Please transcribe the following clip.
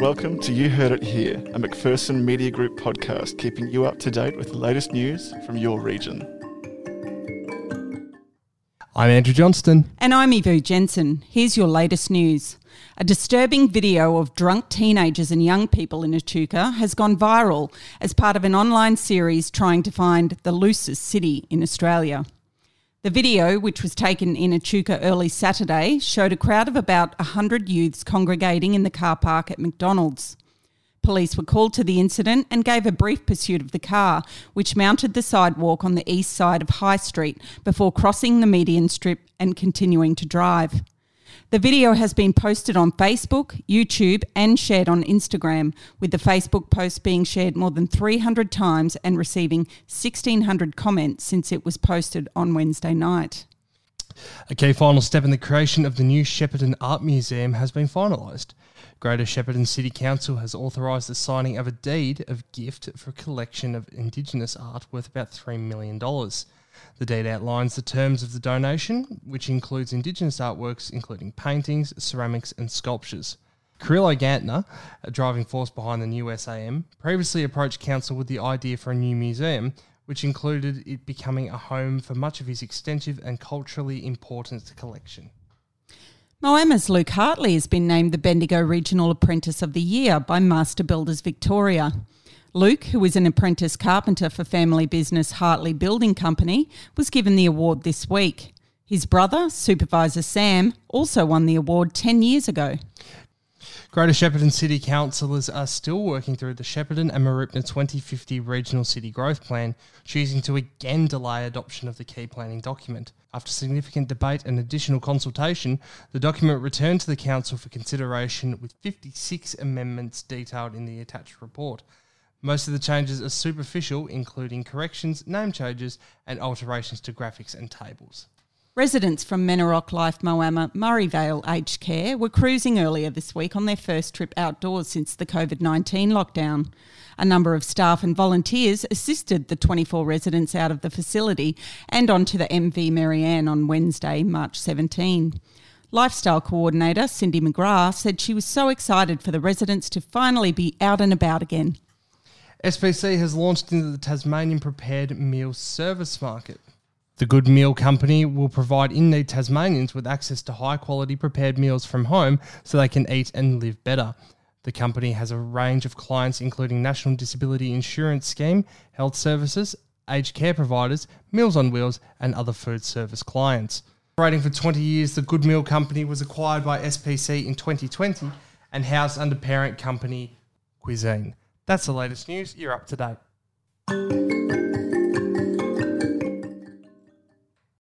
Welcome to You Heard It Here, a McPherson Media Group podcast keeping you up to date with the latest news from your region. I'm Andrew Johnston. And I'm Ivy Jensen. Here's your latest news. A disturbing video of drunk teenagers and young people in Echuca has gone viral as part of an online series trying to find the loosest city in Australia. The video, which was taken in Echuca early Saturday, showed a crowd of about 100 youths congregating in the car park at McDonald's. Police were called to the incident and gave a brief pursuit of the car, which mounted the sidewalk on the east side of High Street before crossing the median strip and continuing to drive. The video has been posted on Facebook, YouTube, and shared on Instagram, with the Facebook post being shared more than 300 times and receiving 1,600 comments since it was posted on Wednesday night. A key final step in the creation of the new Shepparton Art Museum has been finalised. Greater Shepparton City Council has authorised the signing of a deed of gift for a collection of Indigenous art worth about $3 million. The deed outlines the terms of the donation, which includes Indigenous artworks including paintings, ceramics, and sculptures. Carrillo Gantner, a driving force behind the new SAM, previously approached Council with the idea for a new museum, which included it becoming a home for much of his extensive and culturally important collection. Moama's Luke Hartley has been named the Bendigo Regional Apprentice of the Year by Master Builders Victoria. Luke, who is an apprentice carpenter for family business Hartley Building Company, was given the award this week. His brother, Supervisor Sam, also won the award 10 years ago. Greater Shepparton City Councillors are still working through the Shepparton and Mooroopna 2050 Regional City Growth Plan, choosing to again delay adoption of the key planning document. After significant debate and additional consultation, the document returned to the Council for consideration with 56 amendments detailed in the attached report. Most of the changes are superficial, including corrections, name changes, and alterations to graphics and tables. Residents from Menarock Life Moama Murray Vale Aged Care were cruising earlier this week on their first trip outdoors since the COVID 19 lockdown. A number of staff and volunteers assisted the 24 residents out of the facility and onto the MV Marianne on Wednesday, March 17. Lifestyle coordinator Cindy McGrath said she was so excited for the residents to finally be out and about again. SPC has launched into the Tasmanian prepared meal service market. The Good Meal Company will provide in need Tasmanians with access to high quality prepared meals from home so they can eat and live better. The company has a range of clients, including National Disability Insurance Scheme, health services, aged care providers, Meals on Wheels, and other food service clients. Operating for 20 years, the Good Meal Company was acquired by SPC in 2020 and housed under parent company Cuisine. That's the latest news. You're up to date.